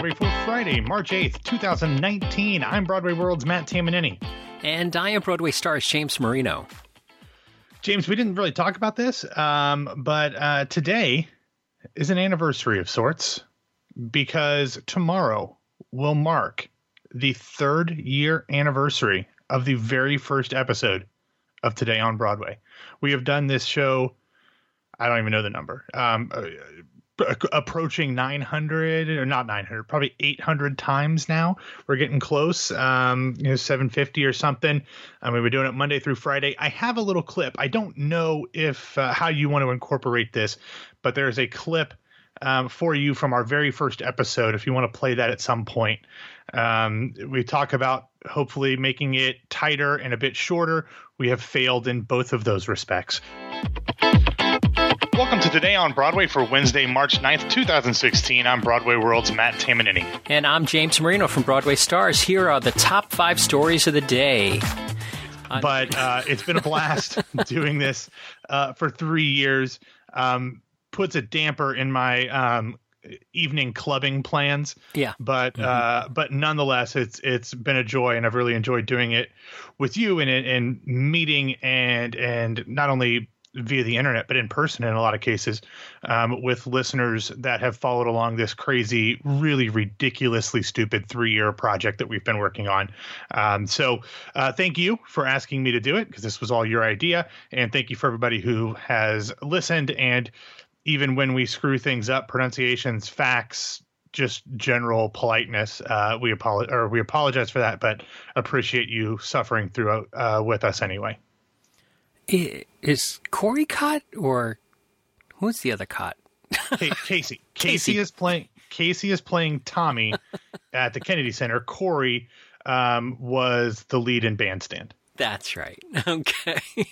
Broadway for Friday, March 8th, 2019. I'm Broadway World's Matt Tamanini. And I am Broadway stars James Marino. James, we didn't really talk about this, um, but uh, today is an anniversary of sorts because tomorrow will mark the third year anniversary of the very first episode of Today on Broadway. We have done this show, I don't even know the number, um, uh, approaching 900 or not 900 probably 800 times now. We're getting close um you know 750 or something. I mean, we're doing it monday through friday. I have a little clip. I don't know if uh, how you want to incorporate this but there's a clip um, for you from our very first episode if you want to play that at some point. Um, we talk about hopefully making it tighter and a bit shorter. We have failed in both of those respects Welcome to Today on Broadway for Wednesday, March 9th, 2016. I'm Broadway World's Matt Tamanini. And I'm James Marino from Broadway Stars. Here are the top five stories of the day. But uh, it's been a blast doing this uh, for three years. Um, puts a damper in my um, evening clubbing plans. Yeah. But mm-hmm. uh, but nonetheless, it's it's been a joy, and I've really enjoyed doing it with you and and meeting and and not only via the internet, but in person in a lot of cases, um, with listeners that have followed along this crazy, really ridiculously stupid three year project that we've been working on. Um, so, uh, thank you for asking me to do it because this was all your idea. And thank you for everybody who has listened. And even when we screw things up, pronunciations, facts, just general politeness. Uh, we apologize, or we apologize for that, but appreciate you suffering through uh, with us anyway. Is Corey Cott or who's the other Cott? Casey. Casey. Casey is playing. Casey is playing Tommy at the Kennedy Center. Corey um, was the lead in Bandstand. That's right. Okay.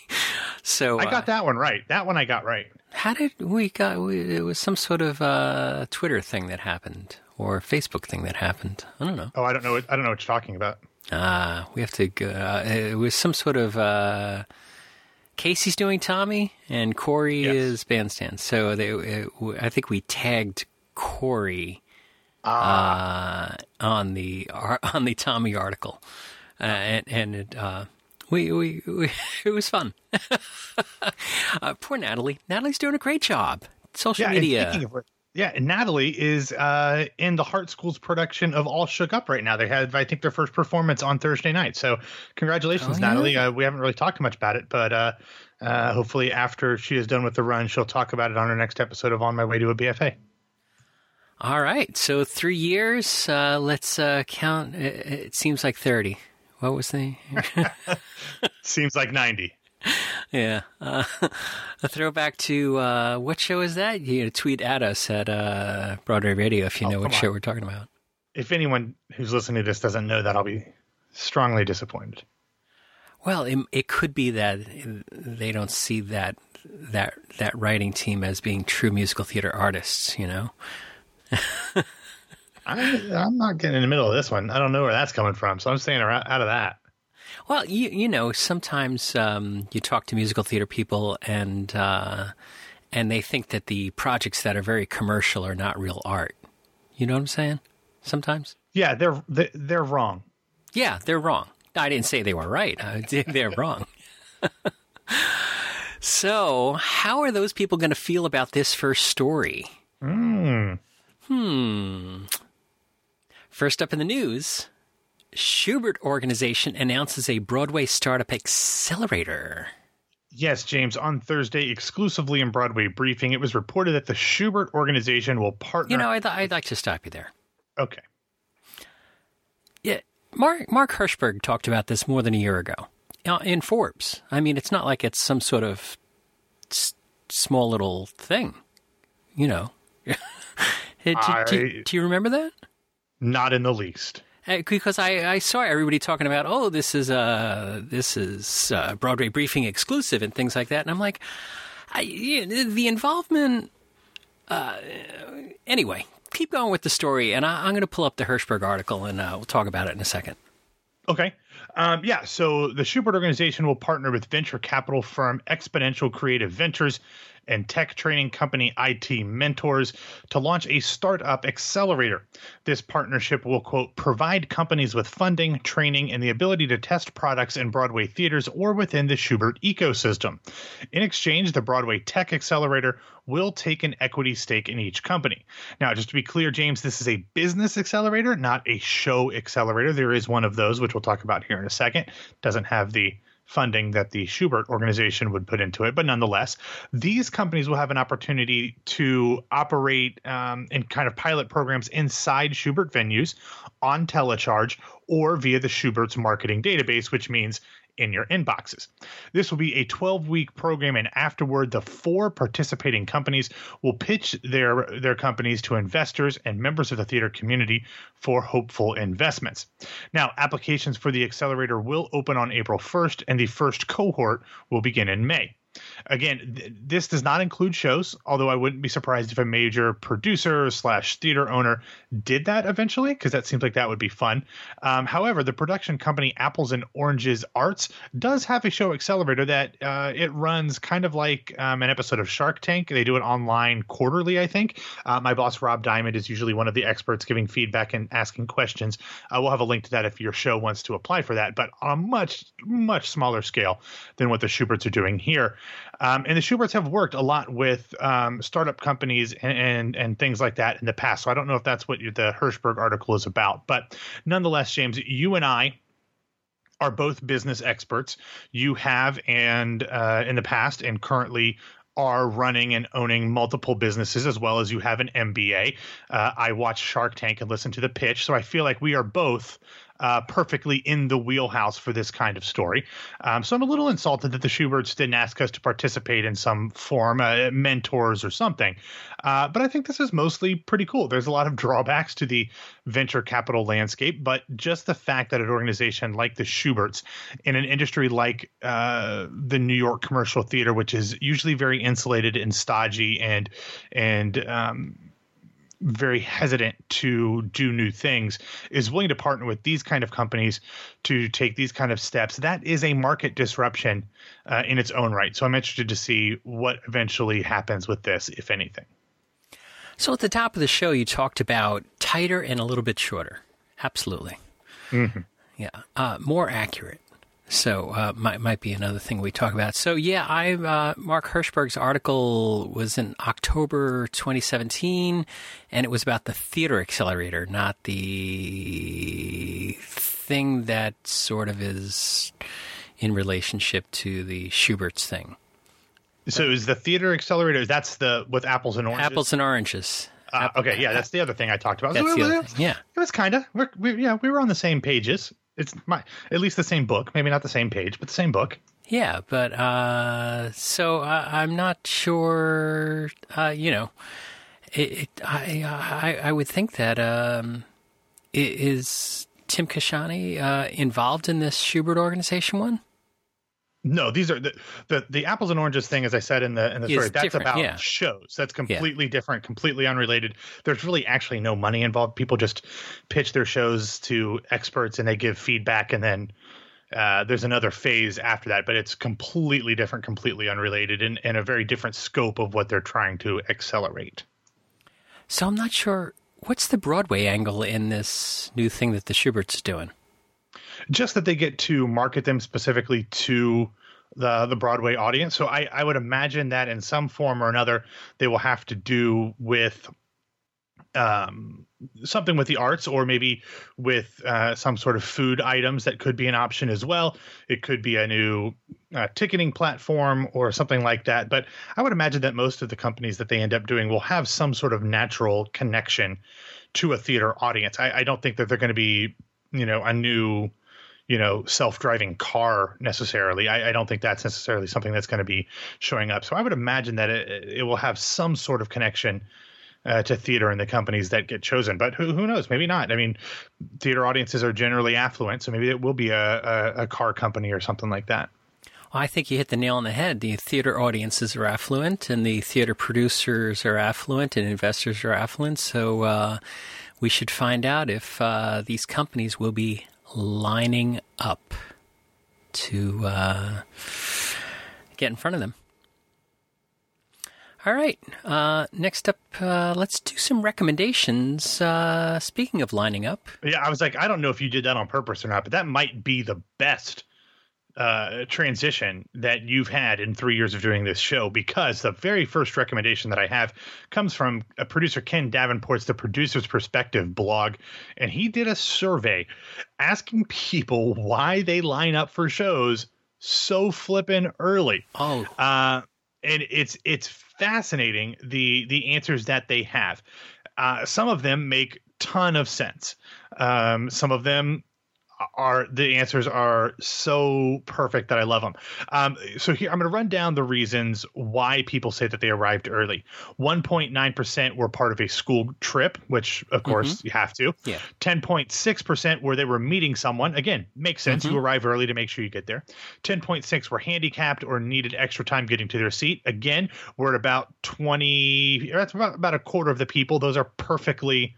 So I got uh, that one right. That one I got right. How did we got? We, it was some sort of uh, Twitter thing that happened or Facebook thing that happened. I don't know. Oh, I don't know. What, I don't know what you're talking about. Ah, uh, we have to. Go, uh, it was some sort of uh, Casey's doing Tommy and Corey yes. is Bandstand. So they, it, I think we tagged Corey ah. uh, on the on the Tommy article, uh, and, and it, uh, we, we, we it was fun. Uh, poor Natalie. Natalie's doing a great job. Social yeah, media. Yeah, and Natalie is uh, in the Hart School's production of All Shook Up right now. They had, I think, their first performance on Thursday night. So, congratulations, oh, yeah. Natalie. Uh, we haven't really talked much about it, but uh, uh, hopefully, after she is done with the run, she'll talk about it on her next episode of On My Way to a BFA. All right, so three years. Uh, let's uh, count. It, it, seems like thirty. What was the? seems like ninety yeah. Uh, a throwback to uh, what show is that? You know, tweet at us at uh, Broadway Radio if you oh, know what show we're talking about. If anyone who's listening to this doesn't know that, I'll be strongly disappointed. Well, it, it could be that they don't see that that that writing team as being true musical theater artists. You know. I, am not getting in the middle of this one. I don't know where that's coming from, so I'm staying out of that. Well, you you know, sometimes um, you talk to musical theater people and uh, and they think that the projects that are very commercial are not real art. You know what I'm saying? Sometimes. Yeah, they're they're wrong. Yeah, they're wrong. I didn't say they were right. they're wrong. so, how are those people going to feel about this first story? Mm. Hmm. First up in the news, Shubert Organization announces a Broadway startup accelerator. Yes, James, on Thursday, exclusively in Broadway Briefing, it was reported that the Shubert Organization will partner. You know, I'd, I'd like to stop you there. Okay. Yeah, Mark, Mark Herschberg talked about this more than a year ago uh, in Forbes. I mean, it's not like it's some sort of s- small little thing, you know. do, I, do, do you remember that? Not in the least because I, I saw everybody talking about oh this is a this is a Broadway briefing exclusive and things like that and I'm like I, you know, the involvement uh, anyway keep going with the story and I, am going to pull up the Herschberg article and uh, we'll talk about it in a second. Okay. Um, yeah, so the Shubert organization will partner with venture capital firm Exponential Creative Ventures and tech training company IT Mentors to launch a startup accelerator. This partnership will, quote, provide companies with funding, training, and the ability to test products in Broadway theaters or within the Shubert ecosystem. In exchange, the Broadway Tech Accelerator will take an equity stake in each company. Now, just to be clear, James, this is a business accelerator, not a show accelerator. There is one of those, which we'll talk about here in a second. Doesn't have the funding that the Shubert organization would put into it. But nonetheless, these companies will have an opportunity to operate um, in kind of pilot programs inside Shubert venues on telecharge or via the Shubert's marketing database, which means in your inboxes. This will be a 12 week program, and afterward, the four participating companies will pitch their, their companies to investors and members of the theater community for hopeful investments. Now, applications for the accelerator will open on April 1st, and the first cohort will begin in May. Again, th- this does not include shows, although I wouldn't be surprised if a major producer slash theater owner did that eventually, because that seems like that would be fun. Um, however, the production company Apples and Oranges Arts does have a show accelerator that uh, it runs kind of like um, an episode of Shark Tank. They do it online quarterly, I think. Uh, my boss Rob Diamond is usually one of the experts giving feedback and asking questions. Uh, we'll have a link to that if your show wants to apply for that, but on a much much smaller scale than what the Shuberts are doing here. Um, and the Shuberts have worked a lot with um, startup companies and, and, and things like that in the past. So I don't know if that's what the Hirschberg article is about, but nonetheless, James, you and I are both business experts. You have and uh, in the past and currently are running and owning multiple businesses as well as you have an MBA. Uh, I watch Shark Tank and listen to the pitch, so I feel like we are both uh, perfectly in the wheelhouse for this kind of story. Um, so I'm a little insulted that the Shuberts didn't ask us to participate in some form, uh, mentors or something. Uh, but I think this is mostly pretty cool. There's a lot of drawbacks to the venture capital landscape, but just the fact that an organization like the Shuberts in an industry like uh, the New York commercial theater, which is usually very insulated and stodgy and and um, very hesitant to do new things is willing to partner with these kind of companies to take these kind of steps. That is a market disruption uh, in its own right. So i'm interested to see what eventually happens with this if anything. So at the top of the show you talked about tighter and a little bit shorter. Absolutely. Mm-hmm. yeah uh, more accurate so uh, might might be another thing we talk about. So yeah, I uh, Mark Hirschberg's article was in October 2017, and it was about the theater accelerator, not the thing that sort of is in relationship to the Shubert's thing. So is the theater accelerator? That's the with apples and oranges. Apples and oranges. Uh, okay, yeah, that's the other thing I talked about. That's So the other yeah. it was kind of we're, we yeah we were on the same pages. It's my at least the same book, maybe not the same page, but the same book. Yeah, but uh, so uh, I'm not sure. Uh, you know, it, it, I, I I would think that um, i- is Tim Kashani uh, involved in this Shubert organization one? No, these are the, the the apples and oranges thing, as I said in the in the story. That's about yeah. shows. That's completely different, completely unrelated. There's really actually no money involved. People just pitch their shows to experts and they give feedback, and then uh, there's another phase after that. But it's completely different, completely unrelated, and, and a very different scope of what they're trying to accelerate. So I'm not sure what's the Broadway angle in this new thing that the Shubert's doing. Just that they get to market them specifically to the the Broadway audience. So I, I would imagine that in some form or another they will have to do with um, something with the arts or maybe with uh, some sort of food items that could be an option as well. It could be a new uh, ticketing platform or something like that. But I would imagine that most of the companies that they end up doing will have some sort of natural connection to a theater audience. I, I don't think that they're going to be, you know, a new you know, self-driving car necessarily. I, I don't think that's necessarily something that's going to be showing up. So I would imagine that it, it will have some sort of connection uh, to theater and the companies that get chosen. But who, who knows? Maybe not. I mean, theater audiences are generally affluent, so maybe it will be a, a, a car company or something like that. I think you hit the nail on the head. The theater audiences are affluent, and the theater producers are affluent, and investors are affluent. So uh, we should find out if uh, these companies will be lining up to uh, get in front of them. All right. Uh, next up, uh, let's do some recommendations. Uh, speaking of lining up, Yeah, I was like, I don't know if you did that on purpose or not, but that might be the best uh, transition that you've had in three years of doing this show because the very first recommendation that I have comes from a producer Ken Davenport's The Producer's Perspective blog, and he did a survey asking people why they line up for shows so flippin' early. oh, Uh, and it's it's fascinating the the answers that they have. Uh, some of them make ton of sense. Um, some of them are the answers are so perfect that I love them. Um, so here I'm going to run down the reasons why people say that they arrived early. 1.9 percent were part of a school trip, which of course you have to. Yeah. 10.6 percent where they were meeting someone. Again, makes sense. You arrive early to make sure you get there. 10.6 were handicapped or needed extra time getting to their seat. Again, we're at about 20. That's about about a quarter of the people. Those are perfectly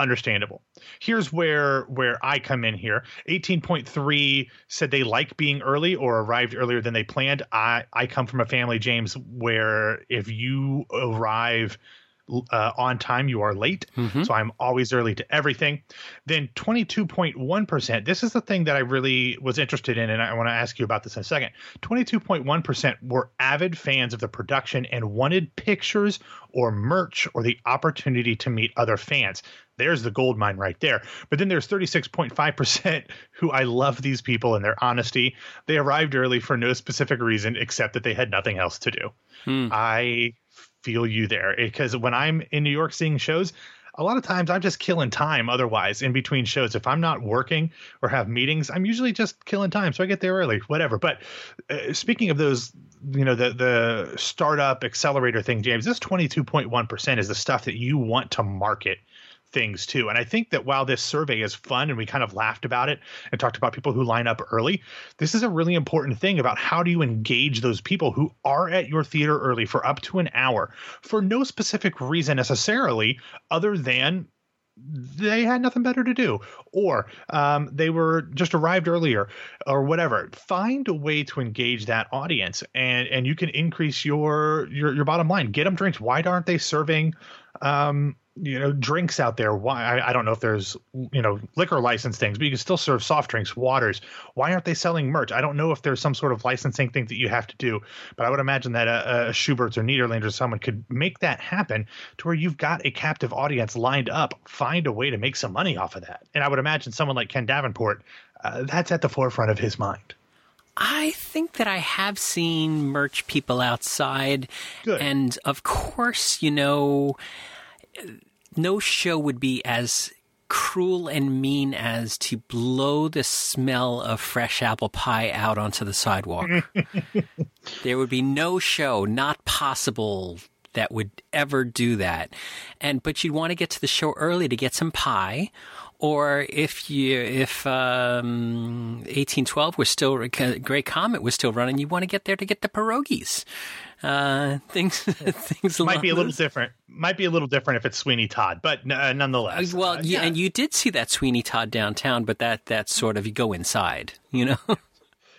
understandable. Here's where where I come in here. 18.3 said they like being early or arrived earlier than they planned. I I come from a family James where if you arrive uh, on time, you are late. So I'm always early to everything. Then 22.1%. This is the thing that I really was interested in, and I want to ask you about this in a second. 22.1% were avid fans of the production and wanted pictures or merch or the opportunity to meet other fans. There's the gold mine right there. But then there's 36.5% who I love these people and their honesty. They arrived early for no specific reason except that they had nothing else to do. I feel you there because when I'm in New York seeing shows, a lot of times I'm just killing time otherwise in between shows. If I'm not working or have meetings, I'm usually just killing time. So I get there early, whatever. But uh, speaking of those, you know, the the startup accelerator thing, James, this 22.1% is the stuff that you want to market things too. And I think that while this survey is fun and we kind of laughed about it and talked about people who line up early, this is a really important thing about how do you engage those people who are at your theater early for up to an hour for no specific reason necessarily other than they had nothing better to do or um, they were just arrived earlier or whatever. Find a way to engage that audience and and you can increase your your, your bottom line. Get them drinks. Why aren't they serving um, you know drinks out there why I, I don't know if there's you know liquor license things but you can still serve soft drinks waters why aren't they selling merch i don't know if there's some sort of licensing thing that you have to do but i would imagine that a, a shubert's or nederlander or someone could make that happen to where you've got a captive audience lined up find a way to make some money off of that and i would imagine someone like ken davenport uh, that's at the forefront of his mind I think that I have seen merch people outside. Good. And of course, you know, no show would be as cruel and mean as to blow the smell of fresh apple pie out onto the sidewalk. there would be no show, not possible, that would ever do that. And but you'd want to get to the show early to get some pie. Or if you if um, eighteen twelve was still Great Comet was still running, you want to get there to get the pierogies. Uh, things things might be a little those- different might be a little different if it's sweeney todd but uh, nonetheless Well, uh, yeah, and you did see that Sweeney Todd downtown, but that that's sort of you go inside, you know.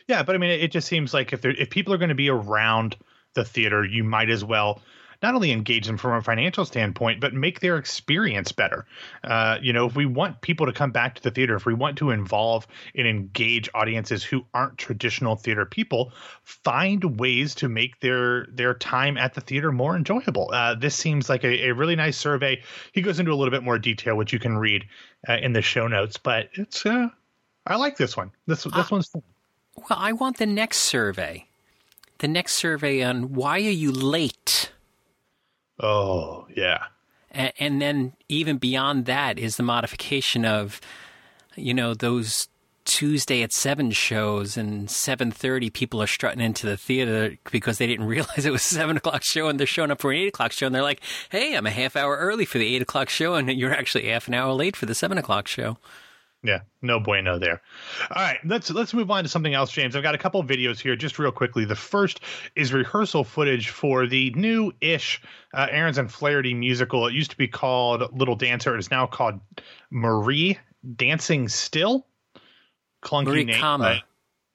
Yeah, but I mean, it just seems like if there, if people are going to be around the theater, you might as well not only engage them from a financial standpoint, but make their experience better. Uh, you know, if we want people to come back to the theater, if we want to involve and engage audiences who aren't traditional theater people, find ways to make their their time at the theater more enjoyable. Uh, this seems like a, a really nice survey. He goes into a little bit more detail, which you can read uh, in the show notes, but it's. Uh, I like this one. This this one's fun. Well, I want the next survey. The next survey on why are you late? Oh yeah. And, and then even beyond that is the modification of, you know, those Tuesday at seven shows and seven thirty people are strutting into the theater because they didn't realize it was seven o'clock show and they're showing up for an eight o'clock show and they're like, "Hey, I'm a half hour early for the eight o'clock show and you're actually half an hour late for the seven o'clock show." Yeah, no bueno there. All right, let's let's move on to something else, James. I've got a couple of videos here, just real quickly. The first is rehearsal footage for the new-ish uh, Ahrens and Flaherty musical. It used to be called Little Dancer. It is now called Marie Dancing Still. clunky Marie name. Kama.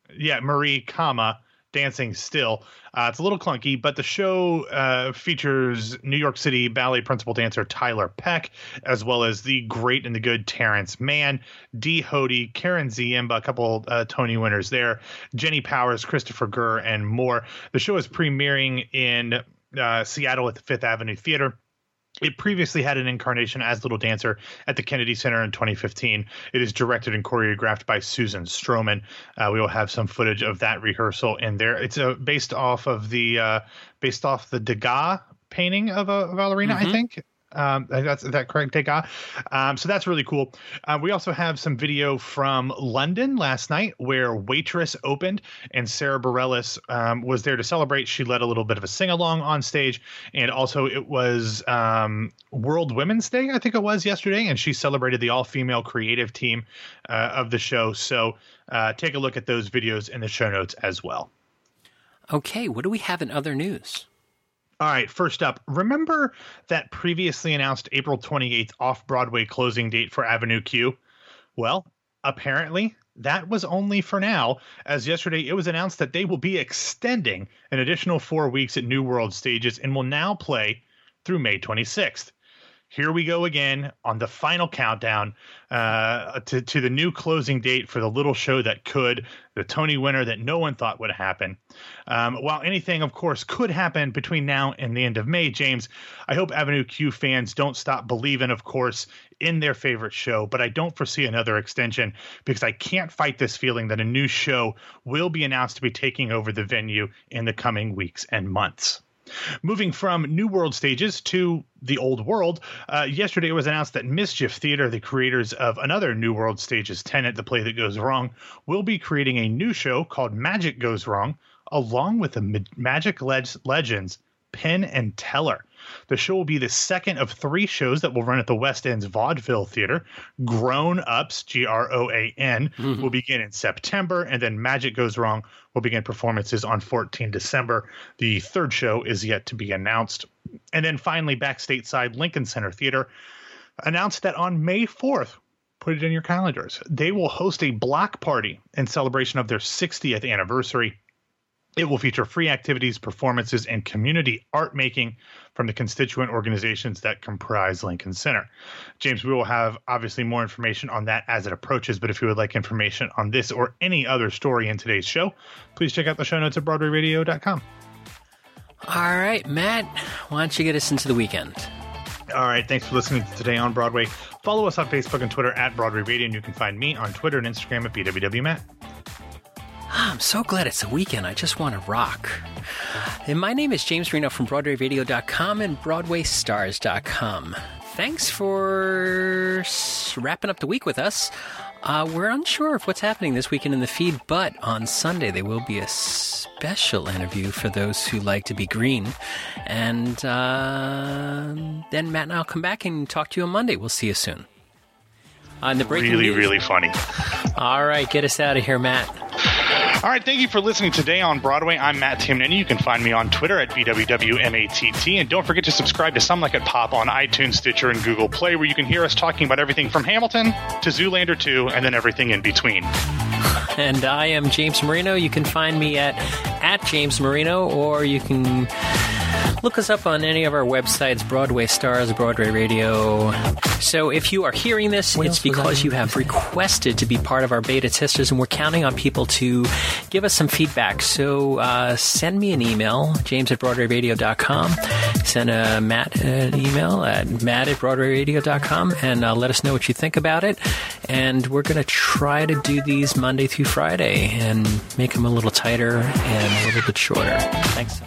but- yeah, Marie Kama dancing still. Uh, it's a little clunky, but the show uh, features New York City ballet principal dancer Tiler Peck, as well as the great and the good Terrence Mann, Dee Hoty, Karen Ziemba, a couple uh, Tony winners there, Jenny Powers, Christopher Gurr, and more. The show is premiering in uh, Seattle at the Fifth Avenue Theater. It previously had an incarnation as Little Dancer at the Kennedy Center in 2015. It is directed and choreographed by Susan Stroman. Uh, we will have some footage of that rehearsal in there. It's uh, based off of the uh, based off the Degas painting of a ballerina, I think. Um, that's that correct, Degas? Um, so that's really cool. Uh, we also have some video from London last night where Waitress opened and Sara Bareilles um, was there to celebrate. She led a little bit of a sing along on stage, and also it was um, World Women's Day, I think it was yesterday, and she celebrated the all female creative team uh, of the show. So uh, take a look at those videos in the show notes as well. Okay, what do we have in other news? All right, first up, remember that previously announced April 28th off Broadway closing date for Avenue Q? Well, apparently that was only for now, as yesterday it was announced that they will be extending an additional four weeks at New World stages and will now play through May 26th. Here we go again on the final countdown uh, to, to the new closing date for the little show that could, the Tony winner that no one thought would happen. Um, while anything, of course, could happen between now and the end of May, James, I hope Avenue Q fans don't stop believing, of course, in their favorite show, but I don't foresee another extension because I can't fight this feeling that a new show will be announced to be taking over the venue in the coming weeks and months. Moving from New World stages to the Old World, uh, yesterday it was announced that Mischief Theater, the creators of another New World stages tenant, The Play That Goes Wrong, will be creating a new show called Magic Goes Wrong, along with the Ma- Magic Leg- Legends Penn and Teller. The show will be the second of three shows that will run at the West End's Vaudeville Theater. Groan Ups, G R O A N, mm-hmm. will begin in September, and then Magic Goes Wrong will begin performances on 14 December. The third show is yet to be announced. And then finally, back stateside, Lincoln Center Theater announced that on May 4th, put it in your calendars, they will host a block party in celebration of their 60th anniversary. It will feature free activities, performances, and community art making from the constituent organizations that comprise Lincoln Center. James, we will have obviously more information on that as it approaches, but if you would like information on this or any other story in today's show, please check out the show notes at BroadwayRadio.com. All right, Matt, why don't you get us into the weekend? All right, thanks for listening to Today on Broadway. Follow us on Facebook and Twitter at Broadway Radio, and you can find me on Twitter and Instagram at BWWMatt. I'm so glad it's the weekend. I just want to rock. And my name is James Reno from BroadwayRadio.com and BroadwayStars.com. Thanks for wrapping up the week with us. Uh, we're unsure of what's happening this weekend in the feed, but on Sunday there will be a special interview for those who like to be green. And uh, then Matt and I'll come back and talk to you on Monday. We'll see you soon. On the breaking Really, news. really funny. All right, get us out of here, Matt. All right, thank you for listening today on Broadway. I'm Matt Tamanini. You can find me on Twitter at BWWMATT. And don't forget to subscribe to Some Like It Pop on iTunes, Stitcher, and Google Play, where you can hear us talking about everything from Hamilton to Zoolander 2 and then everything in between. And I am James Marino. You can find me at at James Marino, or you can look us up on any of our websites, Broadway Stars, Broadway Radio. So if you are hearing this, it's because you have requested to be part of our beta testers, and we're counting on people to give us some feedback. So uh, send me an email, james at broadwayradio.com. Send a Matt an email at matt at broadwayradio.com and uh, let us know what you think about it. And we're going to try to do these Monday through Friday and make them a little tighter and a little bit shorter. Thanks.